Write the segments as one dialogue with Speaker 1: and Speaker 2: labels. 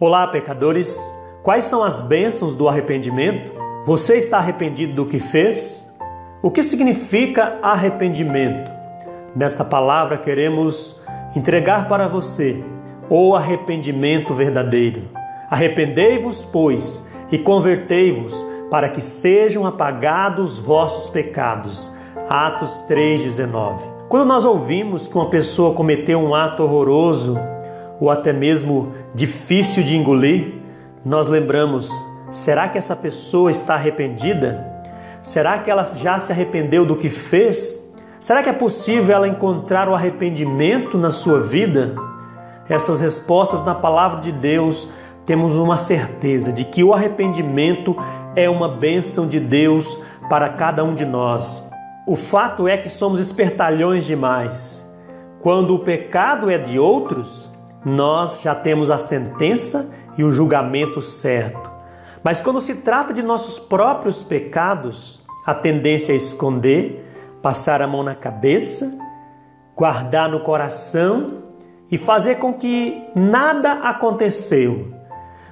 Speaker 1: Olá, pecadores! Quais são as bênçãos do arrependimento? Você está arrependido do que fez? O que significa arrependimento? Nesta palavra queremos entregar para você o arrependimento verdadeiro. Arrependei-vos, pois, e convertei-vos, para que sejam apagados vossos pecados. Atos 3,19. Quando nós ouvimos que uma pessoa cometeu um ato horroroso ou até mesmo difícil de engolir, nós lembramos: será que essa pessoa está arrependida? Será que ela já se arrependeu do que fez? Será que é possível ela encontrar o arrependimento na sua vida? Essas respostas na palavra de Deus temos uma certeza de que o arrependimento é uma bênção de Deus para cada um de nós. O fato é que somos espertalhões demais. Quando o pecado é de outros, nós já temos a sentença e o julgamento certo. Mas quando se trata de nossos próprios pecados, a tendência é esconder, passar a mão na cabeça, guardar no coração e fazer com que nada aconteceu.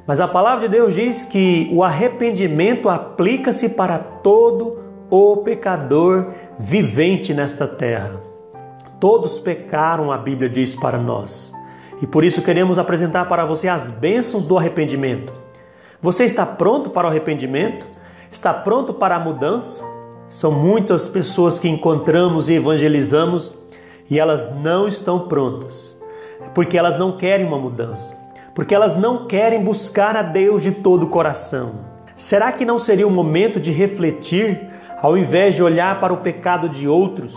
Speaker 1: Mas a palavra de Deus diz que o arrependimento aplica-se para todo o pecador vivente nesta terra. Todos pecaram, a Bíblia diz para nós. E por isso queremos apresentar para você as bênçãos do arrependimento. Você está pronto para o arrependimento? Está pronto para a mudança? São muitas pessoas que encontramos e evangelizamos e elas não estão prontas, porque elas não querem uma mudança, porque elas não querem buscar a Deus de todo o coração. Será que não seria o momento de refletir ao invés de olhar para o pecado de outros,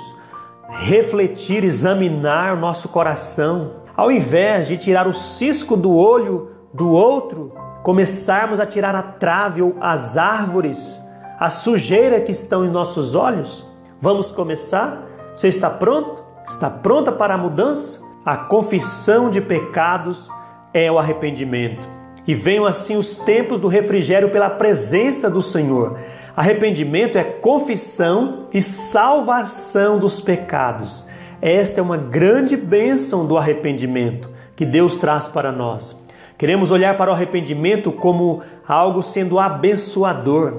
Speaker 1: refletir, examinar o nosso coração, ao invés de tirar o cisco do olho do outro, começarmos a tirar a trave ou as árvores, a sujeira que estão em nossos olhos? Vamos começar? Você está pronto? Está pronta para a mudança? A confissão de pecados é o arrependimento. E venham assim os tempos do refrigério pela presença do Senhor. Arrependimento é confissão e salvação dos pecados. Esta é uma grande bênção do arrependimento que Deus traz para nós. Queremos olhar para o arrependimento como algo sendo abençoador,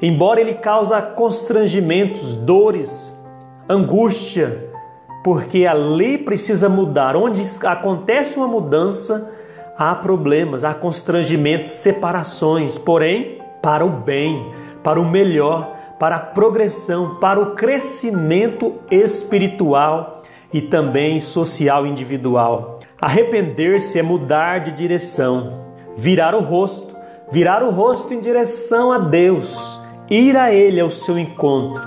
Speaker 1: embora ele causa constrangimentos, dores, angústia, porque a lei precisa mudar. Onde acontece uma mudança, há problemas, há constrangimentos, separações, porém, para o bem para o melhor, para a progressão, para o crescimento espiritual e também social individual. Arrepender-se é mudar de direção, virar o rosto, virar o rosto em direção a Deus, ir a Ele ao seu encontro.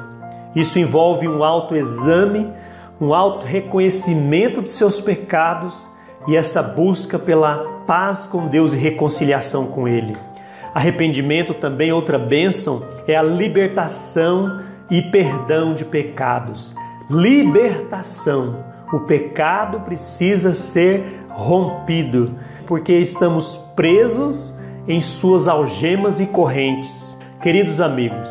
Speaker 1: Isso envolve um autoexame, um auto reconhecimento de seus pecados e essa busca pela paz com Deus e reconciliação com Ele. Arrependimento também, outra bênção, é a libertação e perdão de pecados. Libertação. O pecado precisa ser rompido, porque estamos presos em suas algemas e correntes. Queridos amigos,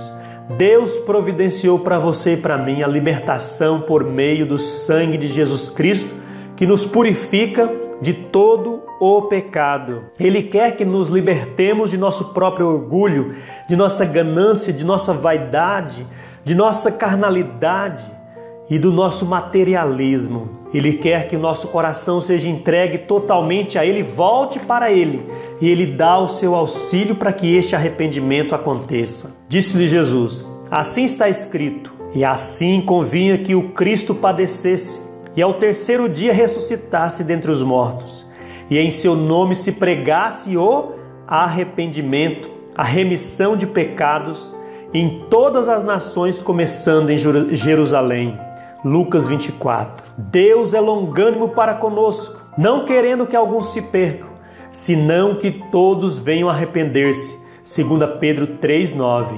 Speaker 1: Deus providenciou para você e para mim a libertação por meio do sangue de Jesus Cristo, que nos purifica de todo o pecado. Ele quer que nos libertemos de nosso próprio orgulho, de nossa ganância, de nossa vaidade, de nossa carnalidade e do nosso materialismo. Ele quer que nosso coração seja entregue totalmente a Ele, volte para Ele e Ele dá o seu auxílio para que este arrependimento aconteça. Disse-lhe Jesus: Assim está escrito, e assim convinha que o Cristo padecesse e ao terceiro dia ressuscitasse dentre os mortos, e em seu nome se pregasse o arrependimento, a remissão de pecados em todas as nações, começando em Jerusalém. Lucas 24. Deus é longânimo para conosco, não querendo que alguns se percam, senão que todos venham arrepender-se. 2 Pedro 3:9.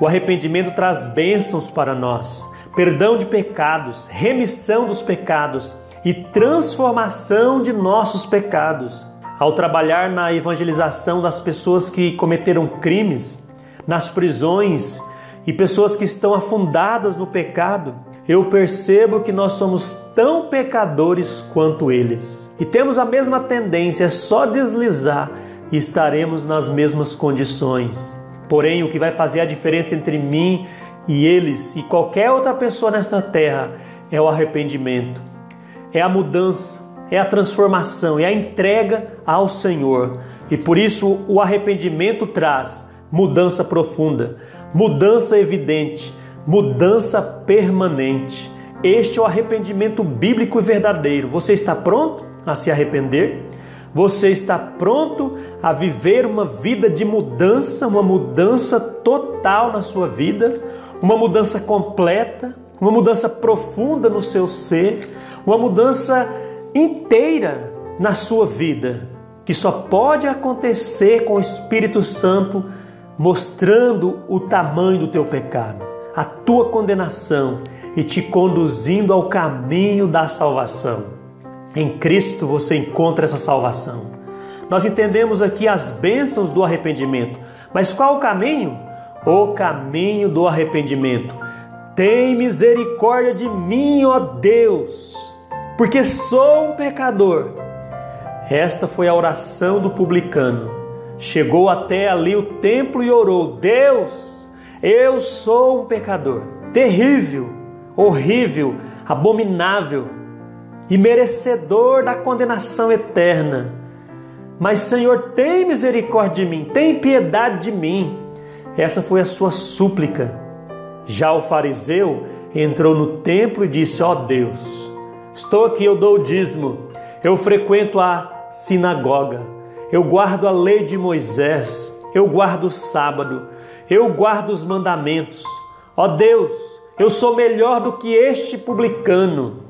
Speaker 1: O arrependimento traz bênçãos para nós perdão de pecados, remissão dos pecados e transformação de nossos pecados. Ao trabalhar na evangelização das pessoas que cometeram crimes, nas prisões e pessoas que estão afundadas no pecado, eu percebo que nós somos tão pecadores quanto eles. E temos a mesma tendência, é só deslizar, e estaremos nas mesmas condições. Porém, o que vai fazer a diferença entre mim e eles e qualquer outra pessoa nesta terra é o arrependimento, é a mudança, é a transformação, é a entrega ao Senhor. E por isso o arrependimento traz mudança profunda, mudança evidente, mudança permanente. Este é o arrependimento bíblico e verdadeiro. Você está pronto a se arrepender? Você está pronto a viver uma vida de mudança, uma mudança total na sua vida, uma mudança completa, uma mudança profunda no seu ser, uma mudança inteira na sua vida, que só pode acontecer com o Espírito Santo mostrando o tamanho do teu pecado, a tua condenação e te conduzindo ao caminho da salvação. Em Cristo você encontra essa salvação. Nós entendemos aqui as bênçãos do arrependimento, mas qual o caminho? O caminho do arrependimento. Tem misericórdia de mim, ó Deus, porque sou um pecador. Esta foi a oração do publicano. Chegou até ali o templo e orou: Deus, eu sou um pecador, terrível, horrível, abominável e merecedor da condenação eterna. Mas, Senhor, tem misericórdia de mim, tem piedade de mim. Essa foi a sua súplica. Já o fariseu entrou no templo e disse: Ó oh Deus, estou aqui, eu dou o dízimo, eu frequento a sinagoga, eu guardo a lei de Moisés, eu guardo o sábado, eu guardo os mandamentos. Ó Deus, eu sou melhor do que este publicano.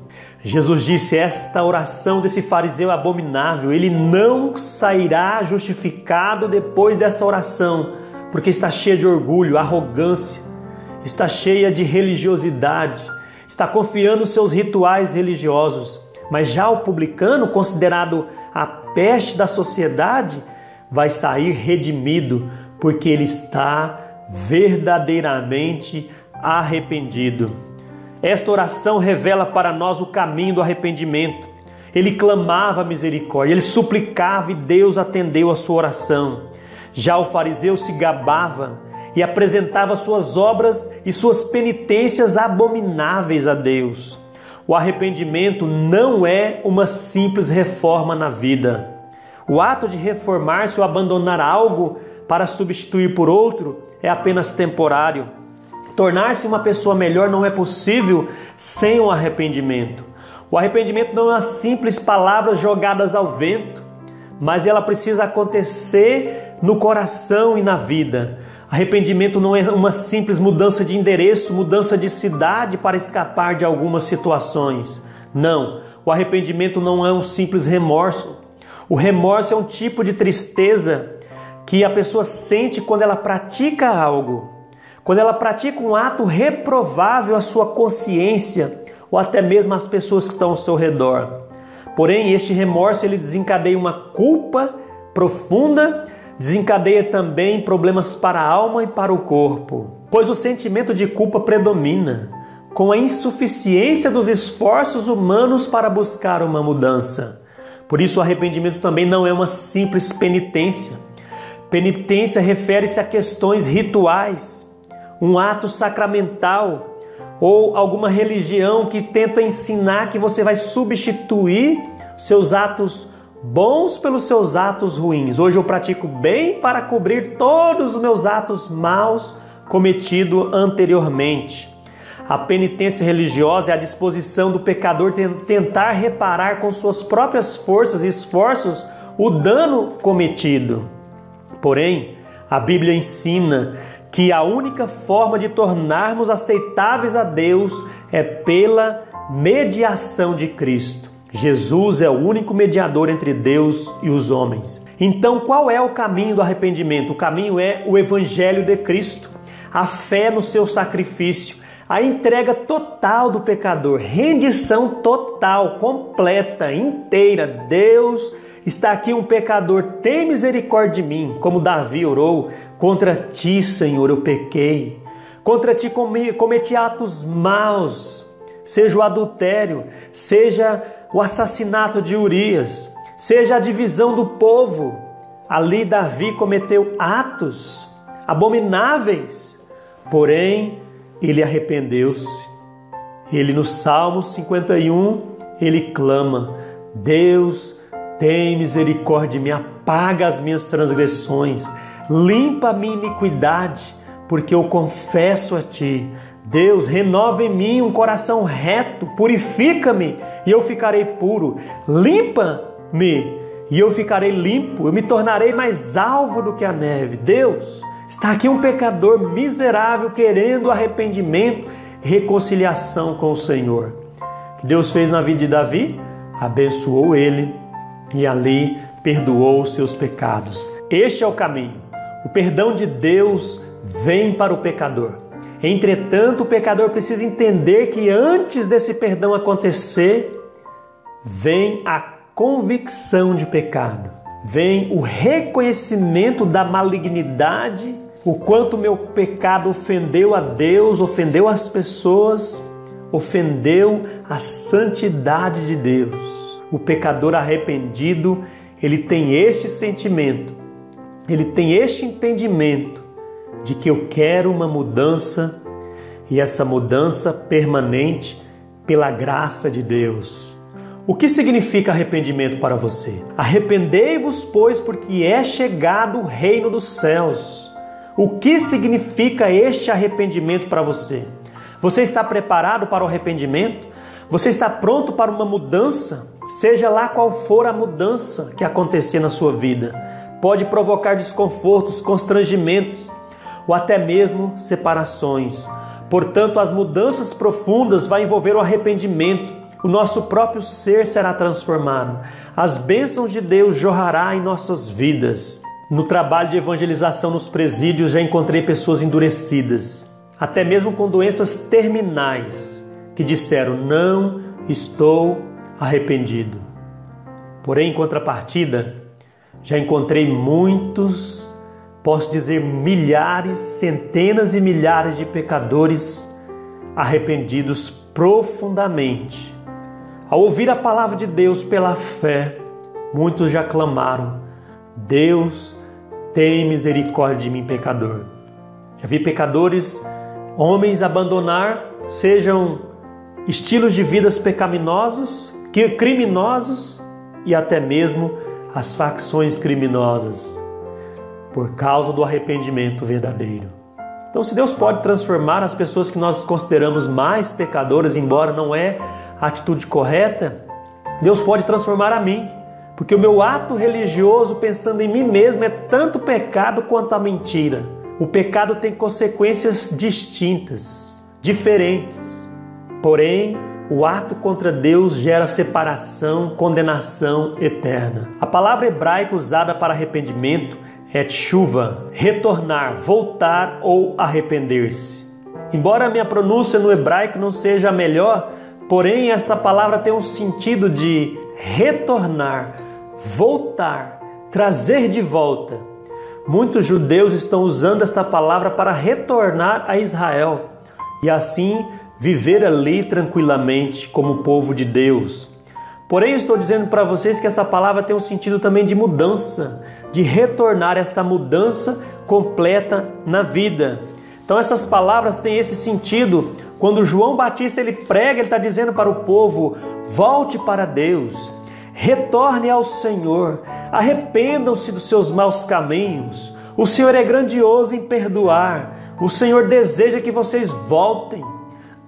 Speaker 1: Jesus disse: Esta oração desse fariseu é abominável, ele não sairá justificado depois desta oração, porque está cheia de orgulho, arrogância, está cheia de religiosidade, está confiando nos seus rituais religiosos. Mas já o publicano, considerado a peste da sociedade, vai sair redimido, porque ele está verdadeiramente arrependido. Esta oração revela para nós o caminho do arrependimento. Ele clamava misericórdia, ele suplicava e Deus atendeu a sua oração. Já o fariseu se gabava e apresentava suas obras e suas penitências abomináveis a Deus. O arrependimento não é uma simples reforma na vida. O ato de reformar-se ou abandonar algo para substituir por outro é apenas temporário. Tornar-se uma pessoa melhor não é possível sem o arrependimento. O arrependimento não é uma simples palavras jogadas ao vento, mas ela precisa acontecer no coração e na vida. Arrependimento não é uma simples mudança de endereço, mudança de cidade para escapar de algumas situações. Não, o arrependimento não é um simples remorso. O remorso é um tipo de tristeza que a pessoa sente quando ela pratica algo quando ela pratica um ato reprovável à sua consciência ou até mesmo às pessoas que estão ao seu redor. Porém, este remorso ele desencadeia uma culpa profunda, desencadeia também problemas para a alma e para o corpo, pois o sentimento de culpa predomina, com a insuficiência dos esforços humanos para buscar uma mudança. Por isso, o arrependimento também não é uma simples penitência. Penitência refere-se a questões rituais, um ato sacramental ou alguma religião que tenta ensinar que você vai substituir seus atos bons pelos seus atos ruins. Hoje eu pratico bem para cobrir todos os meus atos maus cometidos anteriormente. A penitência religiosa é a disposição do pecador tentar reparar com suas próprias forças e esforços o dano cometido. Porém, a Bíblia ensina que a única forma de tornarmos aceitáveis a Deus é pela mediação de Cristo. Jesus é o único mediador entre Deus e os homens. Então, qual é o caminho do arrependimento? O caminho é o Evangelho de Cristo, a fé no seu sacrifício, a entrega total do pecador, rendição total, completa, inteira. Deus Está aqui um pecador, tem misericórdia de mim, como Davi orou. Contra ti, Senhor, eu pequei. Contra ti cometi atos maus, seja o adultério, seja o assassinato de Urias, seja a divisão do povo, Ali Davi cometeu atos abomináveis, porém ele arrependeu-se. Ele no Salmo 51, ele clama: Deus, tem misericórdia, me apaga as minhas transgressões, limpa a minha iniquidade, porque eu confesso a ti. Deus, renova em mim um coração reto, purifica-me e eu ficarei puro. Limpa-me e eu ficarei limpo, eu me tornarei mais alvo do que a neve. Deus, está aqui um pecador miserável querendo arrependimento, reconciliação com o Senhor. O que Deus fez na vida de Davi? Abençoou ele e ali perdoou os seus pecados. Este é o caminho. O perdão de Deus vem para o pecador. Entretanto, o pecador precisa entender que antes desse perdão acontecer, vem a convicção de pecado, vem o reconhecimento da malignidade, o quanto meu pecado ofendeu a Deus, ofendeu as pessoas, ofendeu a santidade de Deus. O pecador arrependido, ele tem este sentimento, ele tem este entendimento de que eu quero uma mudança e essa mudança permanente pela graça de Deus. O que significa arrependimento para você? Arrependei-vos, pois, porque é chegado o reino dos céus. O que significa este arrependimento para você? Você está preparado para o arrependimento? Você está pronto para uma mudança? Seja lá qual for a mudança que acontecer na sua vida, pode provocar desconfortos, constrangimentos, ou até mesmo separações. Portanto, as mudanças profundas vão envolver o arrependimento. O nosso próprio ser será transformado. As bênçãos de Deus jorrará em nossas vidas. No trabalho de evangelização nos presídios já encontrei pessoas endurecidas, até mesmo com doenças terminais, que disseram: "Não estou arrependido". Porém, em contrapartida, já encontrei muitos posso dizer milhares, centenas e milhares de pecadores arrependidos profundamente. Ao ouvir a palavra de Deus pela fé, muitos já clamaram: Deus, tem misericórdia de mim, pecador. Já vi pecadores, homens abandonar, sejam estilos de vidas pecaminosos, criminosos e até mesmo as facções criminosas por causa do arrependimento verdadeiro. Então, se Deus pode transformar as pessoas que nós consideramos mais pecadoras, embora não é a atitude correta, Deus pode transformar a mim, porque o meu ato religioso pensando em mim mesmo é tanto pecado quanto a mentira. O pecado tem consequências distintas, diferentes. Porém, o ato contra Deus gera separação, condenação eterna. A palavra hebraica usada para arrependimento é chuva, retornar, voltar ou arrepender-se. Embora a minha pronúncia no hebraico não seja a melhor, porém esta palavra tem um sentido de retornar, voltar, trazer de volta. Muitos judeus estão usando esta palavra para retornar a Israel e assim viver ali tranquilamente como povo de Deus. Porém, estou dizendo para vocês que essa palavra tem um sentido também de mudança, de retornar esta mudança completa na vida. Então essas palavras têm esse sentido. Quando João Batista ele prega, ele está dizendo para o povo: volte para Deus, retorne ao Senhor, arrependam-se dos seus maus caminhos. O Senhor é grandioso em perdoar. O Senhor deseja que vocês voltem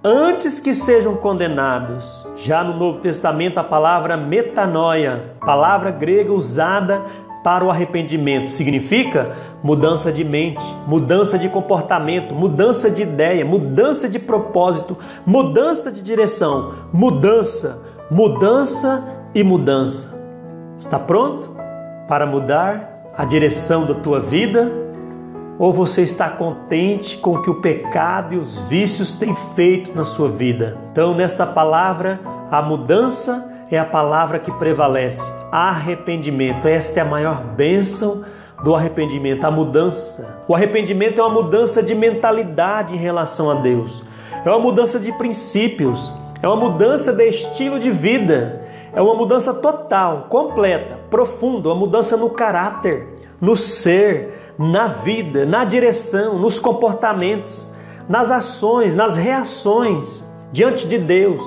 Speaker 1: antes que sejam condenados. Já no Novo Testamento, a palavra metanoia, palavra grega usada para o arrependimento significa mudança de mente, mudança de comportamento, mudança de ideia, mudança de propósito, mudança de direção, mudança, mudança e mudança. Está pronto para mudar a direção da tua vida? Ou você está contente com o que o pecado e os vícios têm feito na sua vida? Então, nesta palavra, a mudança é a palavra que prevalece. Arrependimento. Esta é a maior bênção do arrependimento, a mudança. O arrependimento é uma mudança de mentalidade em relação a Deus. É uma mudança de princípios, é uma mudança de estilo de vida, é uma mudança total, completa, profunda, uma mudança no caráter, no ser, na vida, na direção, nos comportamentos, nas ações, nas reações diante de Deus,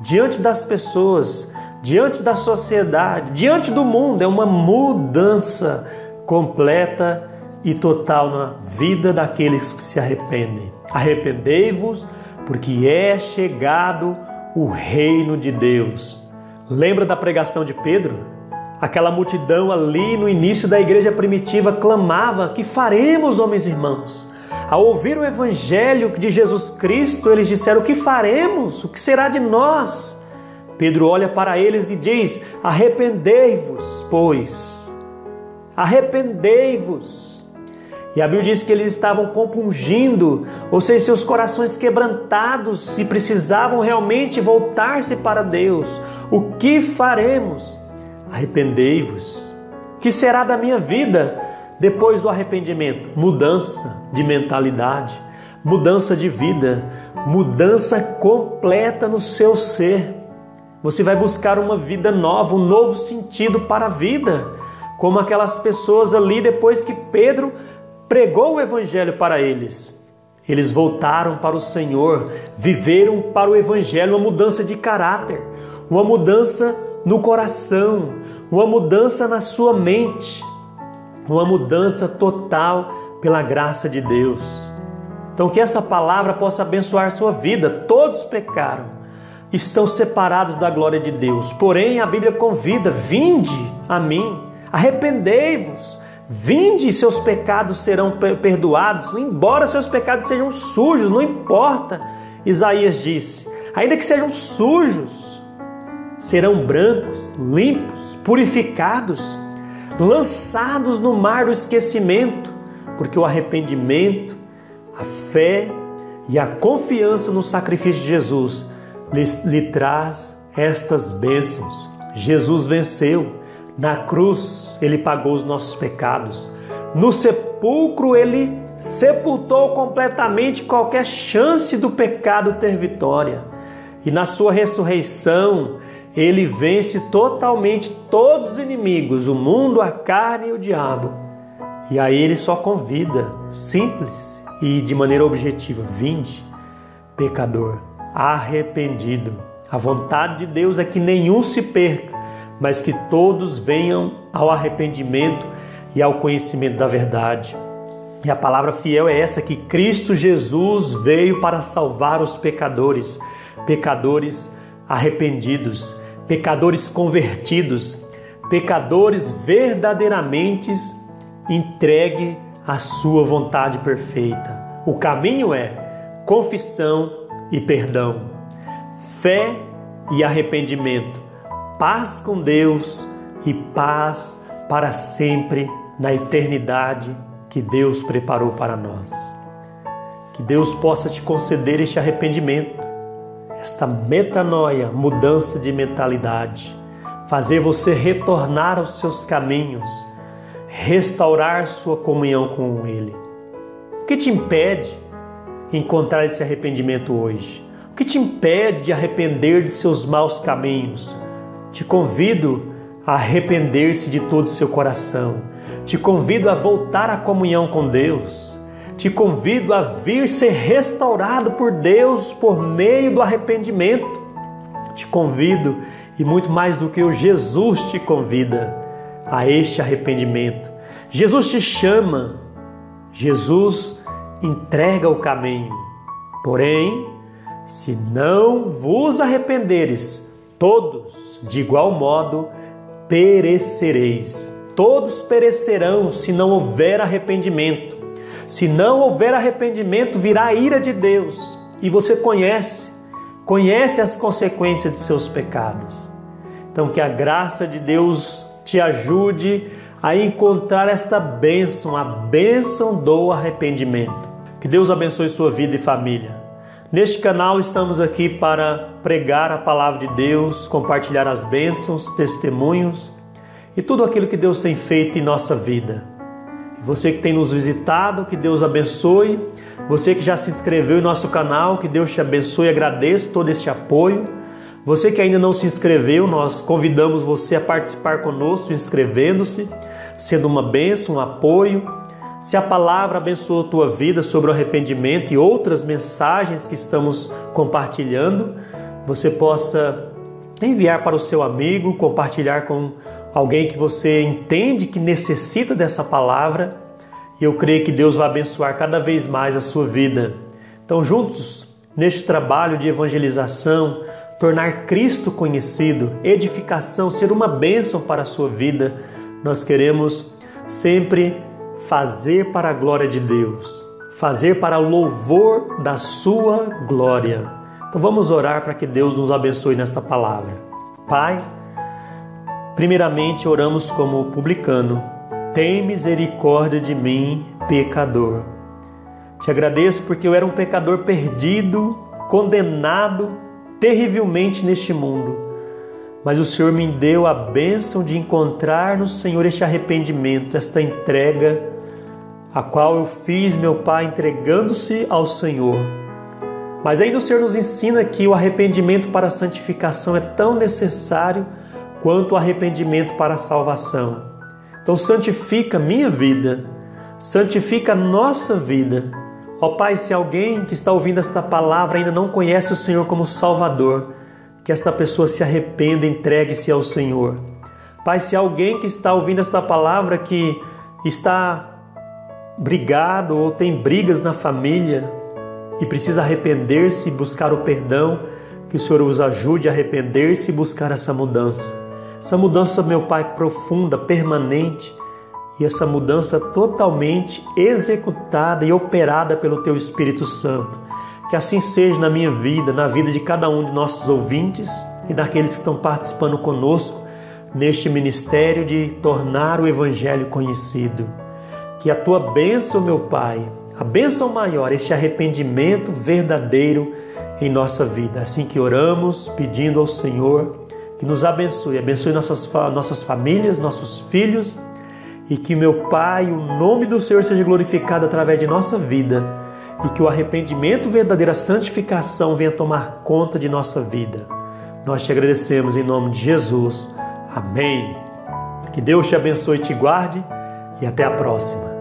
Speaker 1: diante das pessoas, diante da sociedade, diante do mundo. É uma mudança completa e total na vida daqueles que se arrependem. Arrependei-vos, porque é chegado o reino de Deus. Lembra da pregação de Pedro? Aquela multidão ali no início da igreja primitiva clamava: Que faremos, homens irmãos? Ao ouvir o evangelho de Jesus Cristo, eles disseram: que faremos? O que será de nós? Pedro olha para eles e diz: Arrependei-vos, pois. Arrependei-vos. E a Bíblia diz que eles estavam compungindo, ou seja, seus corações quebrantados, se precisavam realmente voltar-se para Deus. O que faremos? Arrependei-vos. Que será da minha vida depois do arrependimento? Mudança de mentalidade, mudança de vida, mudança completa no seu ser. Você vai buscar uma vida nova, um novo sentido para a vida, como aquelas pessoas ali depois que Pedro pregou o evangelho para eles. Eles voltaram para o Senhor, viveram para o evangelho uma mudança de caráter, uma mudança no coração, uma mudança na sua mente, uma mudança total pela graça de Deus. Então, que essa palavra possa abençoar sua vida. Todos pecaram, estão separados da glória de Deus. Porém, a Bíblia convida: vinde a mim, arrependei-vos, vinde, seus pecados serão perdoados, embora seus pecados sejam sujos, não importa. Isaías disse: ainda que sejam sujos, serão brancos, limpos, purificados, lançados no mar do esquecimento, porque o arrependimento, a fé e a confiança no sacrifício de Jesus lhe, lhe traz estas bênçãos. Jesus venceu. Na cruz, ele pagou os nossos pecados. No sepulcro, ele sepultou completamente qualquer chance do pecado ter vitória. E na sua ressurreição, ele vence totalmente todos os inimigos, o mundo, a carne e o diabo. E aí ele só convida, simples e de maneira objetiva: vinde, pecador, arrependido. A vontade de Deus é que nenhum se perca, mas que todos venham ao arrependimento e ao conhecimento da verdade. E a palavra fiel é essa: que Cristo Jesus veio para salvar os pecadores, pecadores arrependidos pecadores convertidos, pecadores verdadeiramente entregue à sua vontade perfeita. O caminho é confissão e perdão, fé e arrependimento, paz com Deus e paz para sempre na eternidade que Deus preparou para nós. Que Deus possa te conceder este arrependimento esta metanoia, mudança de mentalidade, fazer você retornar aos seus caminhos, restaurar sua comunhão com Ele. O que te impede encontrar esse arrependimento hoje? O que te impede de arrepender de seus maus caminhos? Te convido a arrepender-se de todo o seu coração. Te convido a voltar à comunhão com Deus te convido a vir ser restaurado por Deus por meio do arrependimento. Te convido, e muito mais do que o Jesus te convida, a este arrependimento. Jesus te chama, Jesus entrega o caminho. Porém, se não vos arrependeres, todos, de igual modo, perecereis. Todos perecerão se não houver arrependimento. Se não houver arrependimento, virá a ira de Deus. E você conhece, conhece as consequências de seus pecados. Então, que a graça de Deus te ajude a encontrar esta bênção, a bênção do arrependimento. Que Deus abençoe sua vida e família. Neste canal estamos aqui para pregar a palavra de Deus, compartilhar as bênçãos, testemunhos e tudo aquilo que Deus tem feito em nossa vida. Você que tem nos visitado, que Deus abençoe. Você que já se inscreveu em nosso canal, que Deus te abençoe. Agradeço todo este apoio. Você que ainda não se inscreveu, nós convidamos você a participar conosco, inscrevendo-se. sendo uma bênção, um apoio. Se a palavra abençoou a tua vida sobre o arrependimento e outras mensagens que estamos compartilhando, você possa enviar para o seu amigo, compartilhar com alguém que você entende que necessita dessa palavra. E eu creio que Deus vai abençoar cada vez mais a sua vida. Então, juntos, neste trabalho de evangelização, tornar Cristo conhecido, edificação, ser uma bênção para a sua vida, nós queremos sempre fazer para a glória de Deus, fazer para o louvor da sua glória. Então vamos orar para que Deus nos abençoe nesta palavra. Pai, primeiramente oramos como publicano. Tem misericórdia de mim, pecador. Te agradeço porque eu era um pecador perdido, condenado terrivelmente neste mundo. Mas o Senhor me deu a bênção de encontrar no Senhor este arrependimento, esta entrega, a qual eu fiz, meu Pai, entregando-se ao Senhor mas ainda o Senhor nos ensina que o arrependimento para a santificação é tão necessário quanto arrependimento para a salvação. Então, santifica minha vida, santifica nossa vida. Ó Pai, se alguém que está ouvindo esta palavra ainda não conhece o Senhor como Salvador, que essa pessoa se arrependa, entregue-se ao Senhor. Pai, se alguém que está ouvindo esta palavra que está brigado ou tem brigas na família, e precisa arrepender-se e buscar o perdão, que o Senhor os ajude a arrepender-se e buscar essa mudança. Essa mudança, meu Pai, profunda, permanente e essa mudança totalmente executada e operada pelo Teu Espírito Santo. Que assim seja na minha vida, na vida de cada um de nossos ouvintes e daqueles que estão participando conosco neste ministério de tornar o Evangelho conhecido. Que a tua bênção, meu Pai, a bênção maior, este arrependimento verdadeiro em nossa vida. Assim que oramos, pedindo ao Senhor que nos abençoe, abençoe nossas, nossas famílias, nossos filhos e que meu Pai, o nome do Senhor seja glorificado através de nossa vida e que o arrependimento verdadeiro, a santificação venha tomar conta de nossa vida. Nós te agradecemos em nome de Jesus. Amém. Que Deus te abençoe e te guarde e até a próxima.